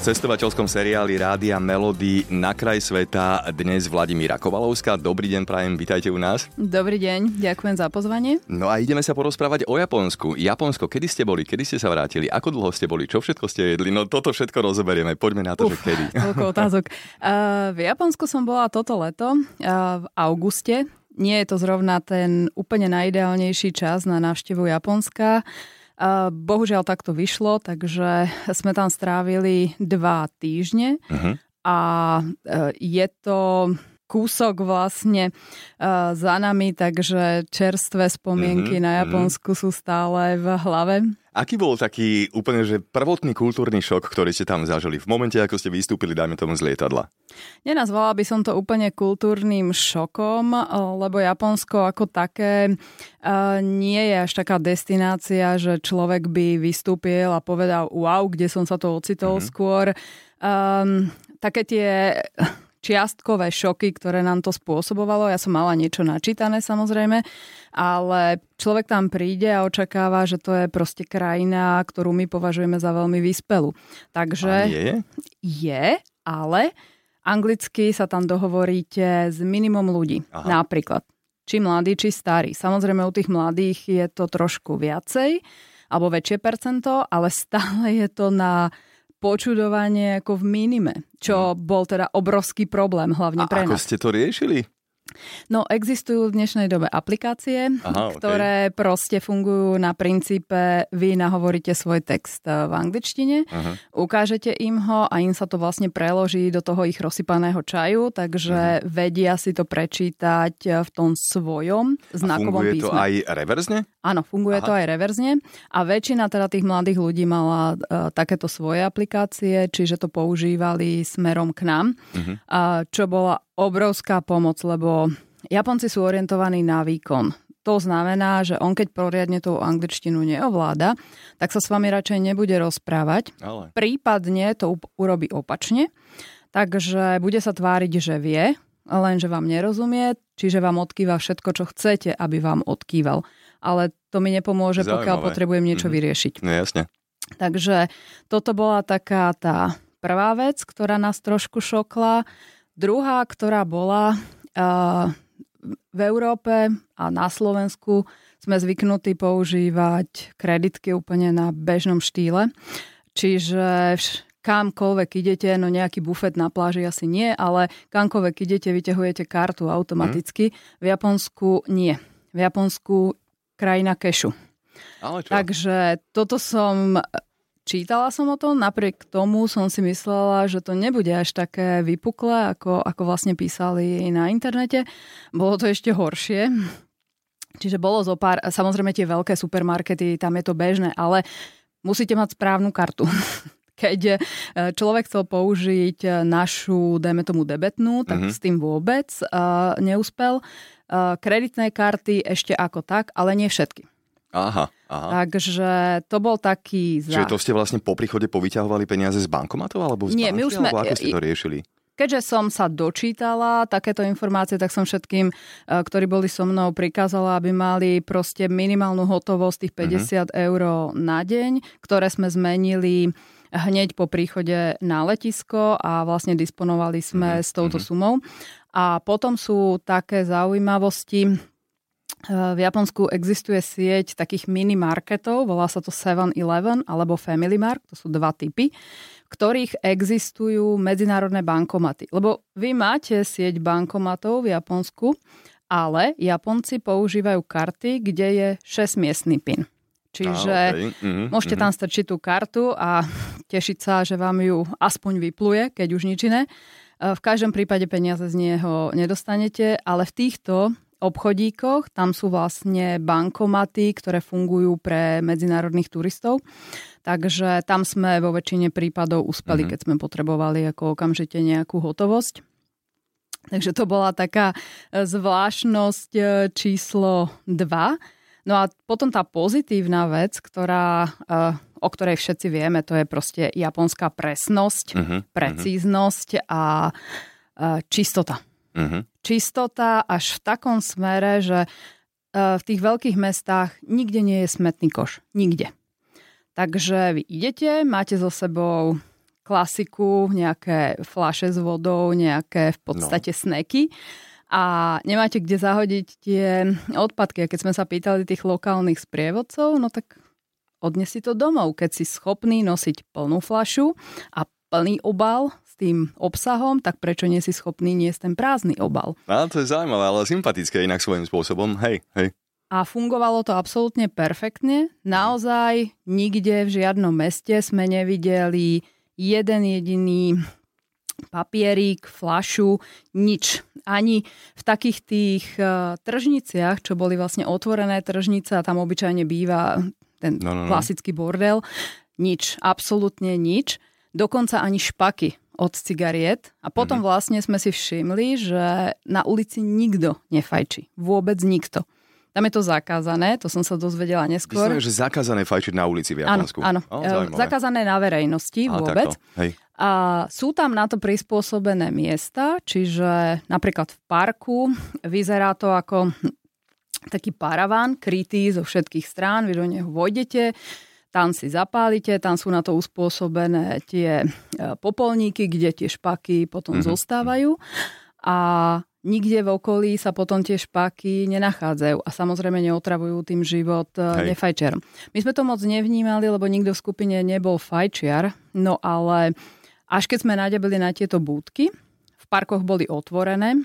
cestovateľskom seriáli Rádia Melody na kraj sveta dnes Vladimíra Kovalovská. Dobrý deň, Prajem, vítajte u nás. Dobrý deň, ďakujem za pozvanie. No a ideme sa porozprávať o Japonsku. Japonsko, kedy ste boli, kedy ste sa vrátili, ako dlho ste boli, čo všetko ste jedli? No toto všetko rozoberieme, poďme na to, Uf, že kedy. Toľko otázok. Uh, v Japonsku som bola toto leto, uh, v auguste. Nie je to zrovna ten úplne najideálnejší čas na návštevu Japonska. Bohužiaľ takto vyšlo, takže sme tam strávili dva týždne uh-huh. a e, je to kúsok vlastne uh, za nami, takže čerstvé spomienky mm-hmm, na Japonsku mm-hmm. sú stále v hlave. Aký bol taký úplne že prvotný kultúrny šok, ktorý ste tam zažili v momente, ako ste vystúpili, dajme tomu z lietadla? Nenazvala by som to úplne kultúrnym šokom, lebo Japonsko ako také nie je až taká destinácia, že človek by vystúpil a povedal wow, kde som sa to ocitol mm-hmm. skôr. Um, také tie čiastkové šoky, ktoré nám to spôsobovalo. Ja som mala niečo načítané samozrejme, ale človek tam príde a očakáva, že to je proste krajina, ktorú my považujeme za veľmi vyspelú. Takže a je? Je, ale anglicky sa tam dohovoríte s minimum ľudí. Aha. Napríklad, či mladí, či starí. Samozrejme u tých mladých je to trošku viacej, alebo väčšie percento, ale stále je to na počudovanie ako v minime, čo mhm. bol teda obrovský problém, hlavne pre A ako ste to riešili? No, existujú v dnešnej dobe aplikácie, Aha, ktoré okay. proste fungujú na princípe, vy nahovoríte svoj text eh, v angličtine, Aha. ukážete im ho a im sa to vlastne preloží do toho ich rozsypaného čaju, takže Aha. vedia si to prečítať eh, v tom svojom znakovom a funguje písme. to aj reverzne? Áno, funguje Aha. to aj reverzne a väčšina teda tých mladých ľudí mala uh, takéto svoje aplikácie, čiže to používali smerom k nám, uh-huh. uh, čo bola obrovská pomoc, lebo Japonci sú orientovaní na výkon. To znamená, že on keď poriadne tú angličtinu neovláda, tak sa s vami radšej nebude rozprávať. Ale. Prípadne to urobí opačne, takže bude sa tváriť, že vie, lenže vám nerozumie, čiže vám odkýva všetko, čo chcete, aby vám odkýval. Ale to mi nepomôže, Zaujímavé. pokiaľ potrebujem niečo mm-hmm. vyriešiť. No jasne. Takže toto bola taká tá prvá vec, ktorá nás trošku šokla. Druhá, ktorá bola uh, v Európe a na Slovensku sme zvyknutí používať kreditky úplne na bežnom štýle. Čiže kamkoľvek idete, no nejaký bufet na pláži asi nie, ale kamkoľvek idete, vyťahujete kartu automaticky. Mm. V Japonsku nie. V Japonsku krajina kešu. Ale čo? Takže toto som Čítala som o tom, napriek tomu som si myslela, že to nebude až také vypuklé, ako, ako vlastne písali na internete. Bolo to ešte horšie. Čiže bolo zo pár, samozrejme tie veľké supermarkety, tam je to bežné, ale musíte mať správnu kartu. Keď e, človek chcel použiť našu, dajme tomu debetnú, tak mm-hmm. s tým vôbec uh, neúspel. Uh, kreditné karty ešte ako tak, ale nie všetky. Aha, aha. Takže to bol taký... Za... Čiže to ste vlastne po príchode povyťahovali peniaze z bankomatov alebo z Nie, banky, my už sme... Ako ste to riešili? Keďže som sa dočítala takéto informácie, tak som všetkým, e, ktorí boli so mnou, prikázala, aby mali proste minimálnu hotovosť tých 50 uh-huh. Mhm. eur na deň, ktoré sme zmenili hneď po príchode na letisko a vlastne disponovali sme uh-huh. s touto uh-huh. sumou. A potom sú také zaujímavosti, v Japonsku existuje sieť takých mini marketov, volá sa to 7-Eleven alebo Family Mark, to sú dva typy, ktorých existujú medzinárodné bankomaty. Lebo vy máte sieť bankomatov v Japonsku, ale Japonci používajú karty, kde je 6-miestný PIN. Čiže ah, okay. mm-hmm, môžete mm-hmm. tam strčiť tú kartu a tešiť sa, že vám ju aspoň vypluje, keď už nič iné. V každom prípade peniaze z neho nedostanete, ale v týchto obchodíkoch. Tam sú vlastne bankomaty, ktoré fungujú pre medzinárodných turistov. Takže tam sme vo väčšine prípadov uspeli, mm-hmm. keď sme potrebovali ako okamžite nejakú hotovosť. Takže to bola taká e, zvláštnosť e, číslo 2. No a potom tá pozitívna vec, ktorá o ktorej všetci vieme, to je proste japonská presnosť, uh-huh, precíznosť uh-huh. a uh, čistota. Uh-huh. Čistota až v takom smere, že uh, v tých veľkých mestách nikde nie je smetný koš. Nikde. Takže vy idete, máte so sebou klasiku, nejaké flaše s vodou, nejaké v podstate no. sneky a nemáte kde zahodiť tie odpadky. A keď sme sa pýtali tých lokálnych sprievodcov, no tak odnes si to domov, keď si schopný nosiť plnú flašu a plný obal s tým obsahom, tak prečo nie si schopný niesť ten prázdny obal? A to je zaujímavé, ale sympatické inak svojím spôsobom. Hej, hej. A fungovalo to absolútne perfektne. Naozaj nikde v žiadnom meste sme nevideli jeden jediný papierík, flašu, nič. Ani v takých tých uh, tržniciach, čo boli vlastne otvorené tržnice a tam obyčajne býva ten no, no, no. klasický bordel, nič, absolútne nič. Dokonca ani špaky od cigariet. A potom mm-hmm. vlastne sme si všimli, že na ulici nikto nefajčí. Vôbec nikto. Tam je to zakázané, to som sa dozvedela neskôr. Myslím, že zakázané fajčiť na ulici v Japonsku. Áno, áno. O, zakázané na verejnosti vôbec. Hej. A sú tam na to prispôsobené miesta, čiže napríklad v parku vyzerá to ako taký paraván krytý zo všetkých strán, vy do neho vojdete, tam si zapálite, tam sú na to uspôsobené tie e, popolníky, kde tie špaky potom mm-hmm. zostávajú a nikde v okolí sa potom tie špaky nenachádzajú a samozrejme neotravujú tým život e, Hej. nefajčiarom. My sme to moc nevnímali, lebo nikto v skupine nebol fajčiar, no ale až keď sme nadebili na tieto búdky, v parkoch boli otvorené,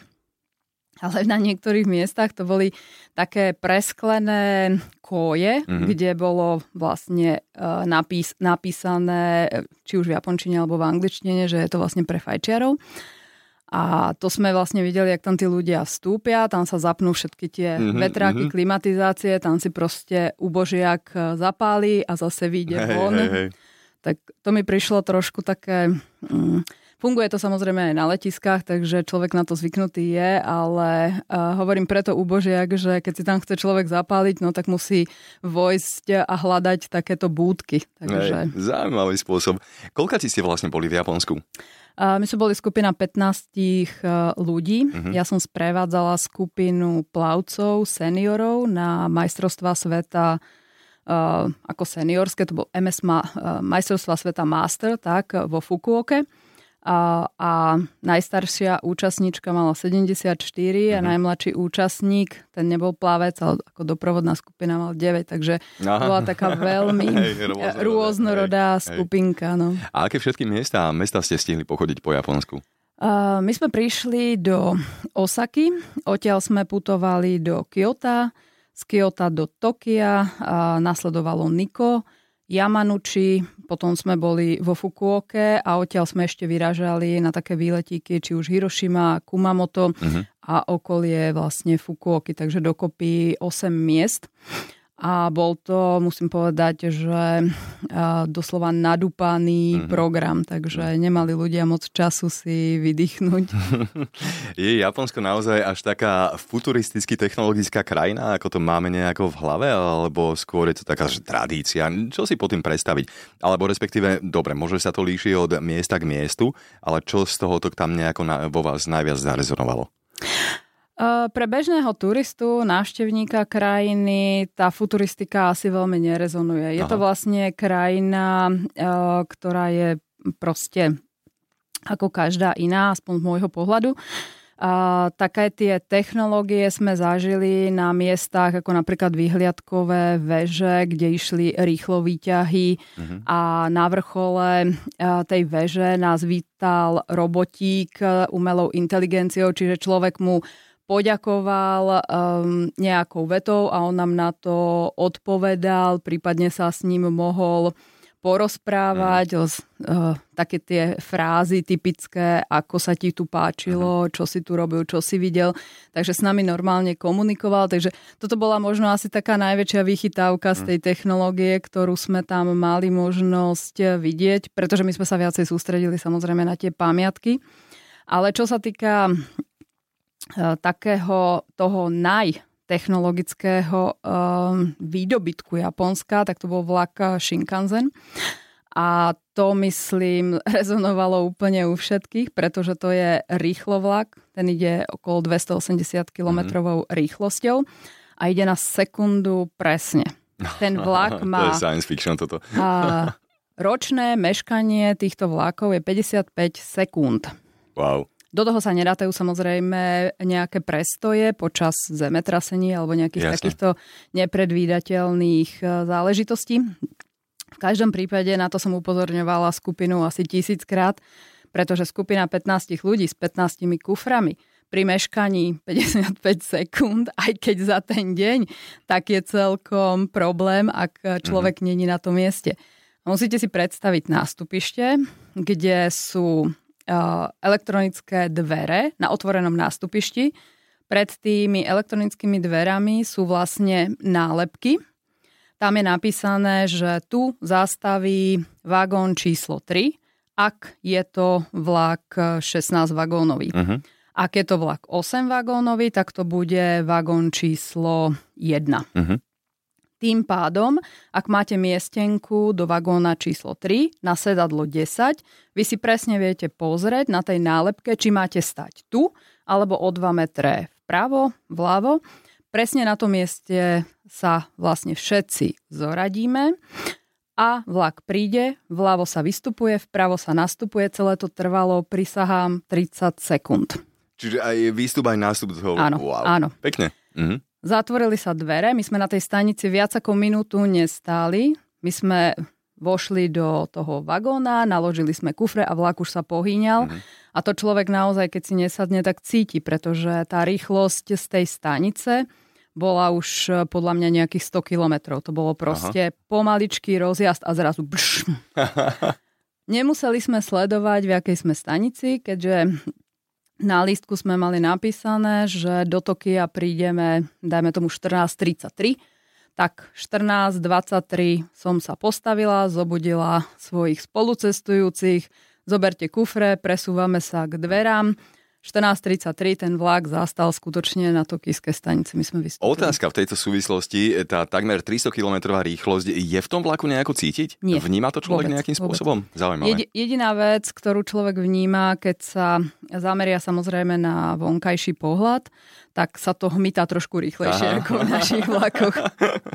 ale na niektorých miestach to boli také presklené koje, mm-hmm. kde bolo vlastne uh, napís, napísané, či už v japončine alebo v angličtine, že je to vlastne pre fajčiarov. A to sme vlastne videli, jak tam tí ľudia vstúpia, tam sa zapnú všetky tie mm-hmm, vetráky, mm-hmm. klimatizácie, tam si proste ubožiak e, zapáli a zase vyjde hey, von. Hey, hey tak to mi prišlo trošku také... Mm, funguje to samozrejme aj na letiskách, takže človek na to zvyknutý je, ale uh, hovorím preto ubožiak, že keď si tam chce človek zapáliť, no tak musí vojsť a hľadať takéto búdky. Takže... Hej, zaujímavý spôsob. Koľka ste vlastne boli v Japonsku? Uh, my sme boli skupina 15 ľudí. Uh-huh. Ja som sprevádzala skupinu plavcov, seniorov na majstrovstva sveta uh, ako seniorské, to bol MS ma, uh, majstrovstva sveta Master, tak vo Fukuoke. A, a najstaršia účastníčka mala 74 mm-hmm. a mhm. najmladší účastník, ten nebol plavec, ale ako doprovodná skupina mal 9, takže Aha. bola taká veľmi hej, rôznorodá, rôznorodá hej, skupinka. No. A aké všetky miesta a mesta ste stihli pochodiť po Japonsku? Uh, my sme prišli do Osaky, odtiaľ sme putovali do Kyoto, z Kyoto do Tokia, a nasledovalo Niko, Yamanuchi, potom sme boli vo Fukuoke a odtiaľ sme ešte vyražali na také výletíky, či už Hiroshima, Kumamoto uh-huh. a okolie vlastne Fukuoky, takže dokopy 8 miest a bol to, musím povedať, že doslova nadúpaný mm-hmm. program, takže nemali ľudia moc času si vydýchnuť. Je Japonsko naozaj až taká futuristicky technologická krajina, ako to máme nejako v hlave, alebo skôr je to taká že tradícia? Čo si po tým predstaviť? Alebo respektíve, dobre, možno sa to líši od miesta k miestu, ale čo z toho to tam nejako na, vo vás najviac zarezonovalo? Pre bežného turistu, návštevníka krajiny, tá futuristika asi veľmi nerezonuje. Je Aha. to vlastne krajina, ktorá je proste ako každá iná, aspoň z môjho pohľadu. A také tie technológie sme zažili na miestach ako napríklad vyhliadkové veže, kde išli rýchlo výťahy uh-huh. a na vrchole tej veže nás vítal robotík umelou inteligenciou, čiže človek mu poďakoval um, nejakou vetou a on nám na to odpovedal, prípadne sa s ním mohol porozprávať, mm. uh, také tie frázy typické, ako sa ti tu páčilo, čo si tu robil, čo si videl. Takže s nami normálne komunikoval. Takže toto bola možno asi taká najväčšia vychytávka z tej technológie, ktorú sme tam mali možnosť vidieť, pretože my sme sa viacej sústredili samozrejme na tie pamiatky. Ale čo sa týka takého toho naj technologického um, výdobytku Japonska, tak to bol vlak Shinkansen. A to, myslím, rezonovalo úplne u všetkých, pretože to je rýchlo vlak. Ten ide okolo 280 km mm-hmm. rýchlosťou a ide na sekundu presne. Ten vlak má... to je science fiction toto. a ročné meškanie týchto vlakov je 55 sekúnd. Wow. Do toho sa nerátajú samozrejme nejaké prestoje počas zemetrasení alebo nejakých Jasne. takýchto nepredvídateľných e, záležitostí. V každom prípade na to som upozorňovala skupinu asi tisíckrát, pretože skupina 15 ľudí s 15 kuframi pri meškaní 55 sekúnd, aj keď za ten deň, tak je celkom problém, ak človek mm-hmm. není na tom mieste. Musíte si predstaviť nástupište, kde sú elektronické dvere na otvorenom nástupišti. Pred tými elektronickými dverami sú vlastne nálepky. Tam je napísané, že tu zastaví vagón číslo 3, ak je to vlak 16 vagónový. Uh-huh. Ak je to vlak 8 vagónový, tak to bude vagón číslo 1. Uh-huh. Tým pádom, ak máte miestenku do vagóna číslo 3 na sedadlo 10, vy si presne viete pozrieť na tej nálepke, či máte stať tu alebo o 2 metre vpravo, vľavo. Presne na tom mieste sa vlastne všetci zoradíme a vlak príde, vľavo sa vystupuje, vpravo sa nastupuje, celé to trvalo, prisahám, 30 sekúnd. Čiže aj výstup, aj nástup toho. Áno, wow. áno. Pekne. Mhm. Zatvorili sa dvere, my sme na tej stanici viac ako minútu nestáli. My sme vošli do toho vagóna, naložili sme kufre a vlak už sa pohýňal. Mm-hmm. A to človek naozaj, keď si nesadne, tak cíti, pretože tá rýchlosť z tej stanice bola už eh, podľa mňa nejakých 100 kilometrov. To bolo proste Aha. pomaličký rozjazd a zrazu bš. Nemuseli sme sledovať, v akej sme stanici, keďže na lístku sme mali napísané, že do Tokia prídeme, dajme tomu 14.33, tak 14.23 som sa postavila, zobudila svojich spolucestujúcich, zoberte kufre, presúvame sa k dverám 14.33 ten vlak zastal skutočne na Tokijskej stanici. My sme vystúpili. Otázka v tejto súvislosti, tá takmer 300 km rýchlosť, je v tom vlaku nejako cítiť? Nie. Vníma to človek vôbec, nejakým spôsobom? Vôbec. Zaujímavé. Jedi, jediná vec, ktorú človek vníma, keď sa zameria samozrejme na vonkajší pohľad, tak sa to hmytá trošku rýchlejšie Aha. ako v našich vlakoch.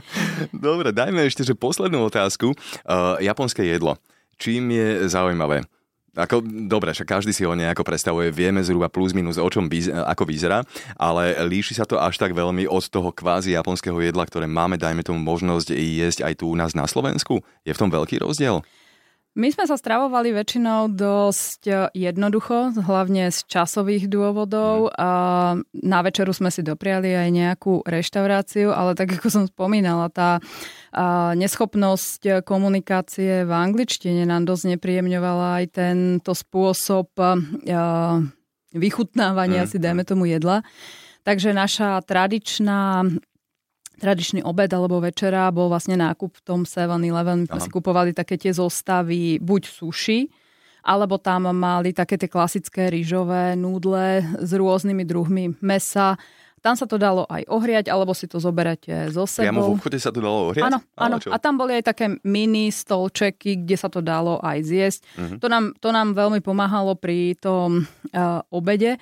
Dobre, dajme ešte, že poslednú otázku. Uh, japonské jedlo. Čím je zaujímavé? Ako, dobre, však každý si ho nejako predstavuje, vieme zhruba plus minus o čom by, ako vyzerá, ale líši sa to až tak veľmi od toho kvázi japonského jedla, ktoré máme, dajme tomu možnosť jesť aj tu u nás na Slovensku? Je v tom veľký rozdiel? My sme sa stravovali väčšinou dosť jednoducho, hlavne z časových dôvodov. A na večeru sme si dopriali aj nejakú reštauráciu, ale tak ako som spomínala, tá neschopnosť komunikácie v angličtine nám dosť nepríjemňovala aj tento spôsob vychutnávania mm. si, dajme tomu, jedla. Takže naša tradičná tradičný obed alebo večera bol vlastne nákup v tom 7-Eleven. My si kupovali také tie zostavy buď suši, alebo tam mali také tie klasické rýžové núdle s rôznymi druhmi mesa. Tam sa to dalo aj ohriať, alebo si to zoberete zo sebou. Priamo v obchode sa to dalo ohriať? Áno, áno. A tam boli aj také mini stolčeky, kde sa to dalo aj zjesť. Uh-huh. To, nám, to nám veľmi pomáhalo pri tom uh, obede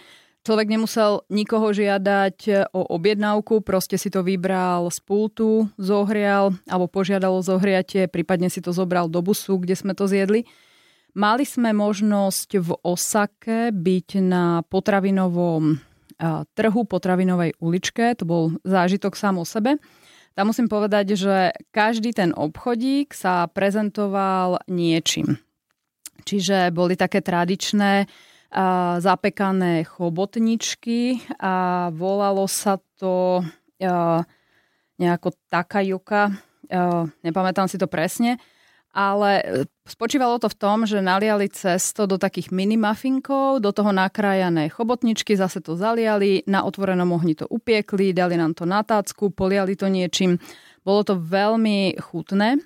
Človek nemusel nikoho žiadať o objednávku, proste si to vybral z pultu, zohrial alebo požiadal o zohriatie, prípadne si to zobral do busu, kde sme to zjedli. Mali sme možnosť v Osake byť na potravinovom trhu, potravinovej uličke, to bol zážitok sám o sebe. Tam musím povedať, že každý ten obchodík sa prezentoval niečím. Čiže boli také tradičné zapekané chobotničky a volalo sa to nejako takajuka, nepamätám si to presne, ale spočívalo to v tom, že naliali cesto do takých mini mafinkov, do toho nakrájané chobotničky, zase to zaliali, na otvorenom ohni to upiekli, dali nám to na tácku, poliali to niečím. Bolo to veľmi chutné.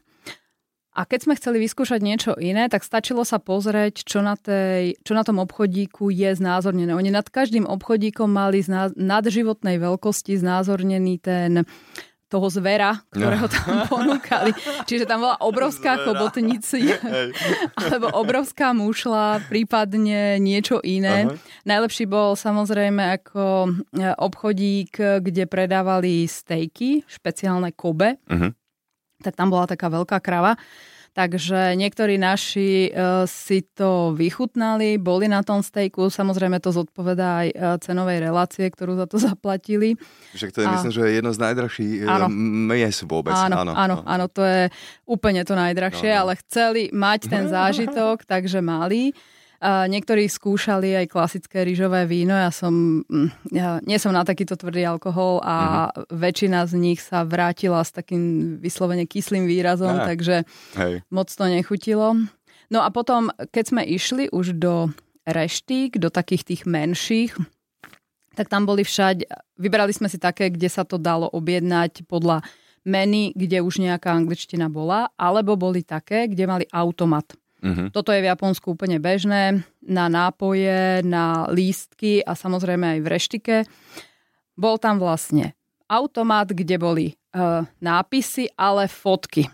A keď sme chceli vyskúšať niečo iné, tak stačilo sa pozrieť, čo na, tej, čo na tom obchodíku je znázornené. Oni nad každým obchodíkom mali zná, nadživotnej veľkosti znázornený ten toho zvera, ktorého tam ponúkali. Čiže tam bola obrovská chobotnici, alebo obrovská mušla, prípadne niečo iné. Aha. Najlepší bol samozrejme ako e, obchodík, kde predávali stejky, špeciálne kobe. Uh-huh. Tak tam bola taká veľká krava Takže niektorí naši uh, si to vychutnali, boli na tom stejku, samozrejme to zodpovedá aj uh, cenovej relácie, ktorú za to zaplatili. Však to je, a... myslím, že je jedno z najdrahších e, mies vôbec. Áno, áno, áno, áno, to je úplne to najdrahšie, no, no. ale chceli mať ten zážitok, takže mali. A niektorí skúšali aj klasické rýžové víno. Ja som, mm, ja nie som na takýto tvrdý alkohol a mm-hmm. väčšina z nich sa vrátila s takým vyslovene kyslým výrazom, ja. takže Hej. moc to nechutilo. No a potom, keď sme išli už do reštík, do takých tých menších, tak tam boli všade, vybrali sme si také, kde sa to dalo objednať podľa meny, kde už nejaká angličtina bola, alebo boli také, kde mali automat. Uh-huh. Toto je v Japonsku úplne bežné na nápoje, na lístky a samozrejme aj v reštike. Bol tam vlastne automat, kde boli uh, nápisy, ale fotky.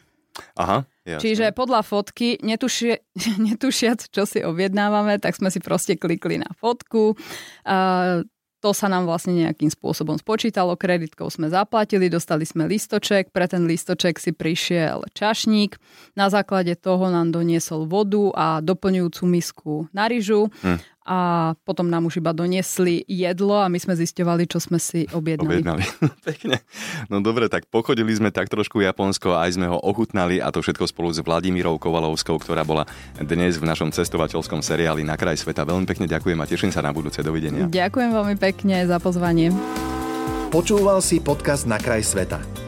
Aha. Jasne. Čiže podľa fotky, netušie, netušiac, čo si objednávame, tak sme si proste klikli na fotku. Uh, to sa nám vlastne nejakým spôsobom spočítalo, kreditkou sme zaplatili, dostali sme listoček, pre ten listoček si prišiel čašník, na základe toho nám doniesol vodu a doplňujúcu misku na ryžu. Hm a potom nám už iba doniesli jedlo a my sme zisťovali, čo sme si objednali. Objednali, pekne. No dobre, tak pochodili sme tak trošku Japonsko, aj sme ho ochutnali a to všetko spolu s Vladimírou Kovalovskou, ktorá bola dnes v našom cestovateľskom seriáli Na kraj sveta. Veľmi pekne ďakujem a teším sa na budúce. Dovidenia. Ďakujem veľmi pekne za pozvanie. Počúval si podcast Na kraj sveta.